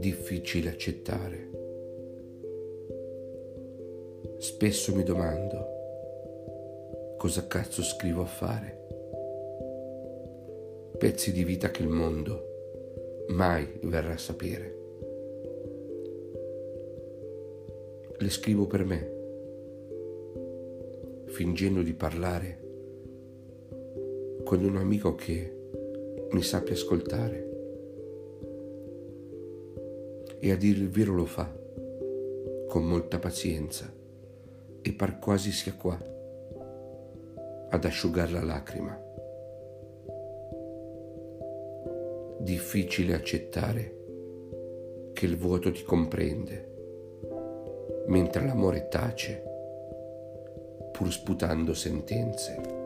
difficile accettare. Spesso mi domando cosa cazzo scrivo a fare. Pezzi di vita che il mondo mai verrà a sapere. Le scrivo per me, fingendo di parlare con un amico che mi sappia ascoltare e a dire il vero lo fa, con molta pazienza, e par quasi sia qua, ad asciugare la lacrima. Difficile accettare che il vuoto ti comprende, mentre l'amore tace, pur sputando sentenze.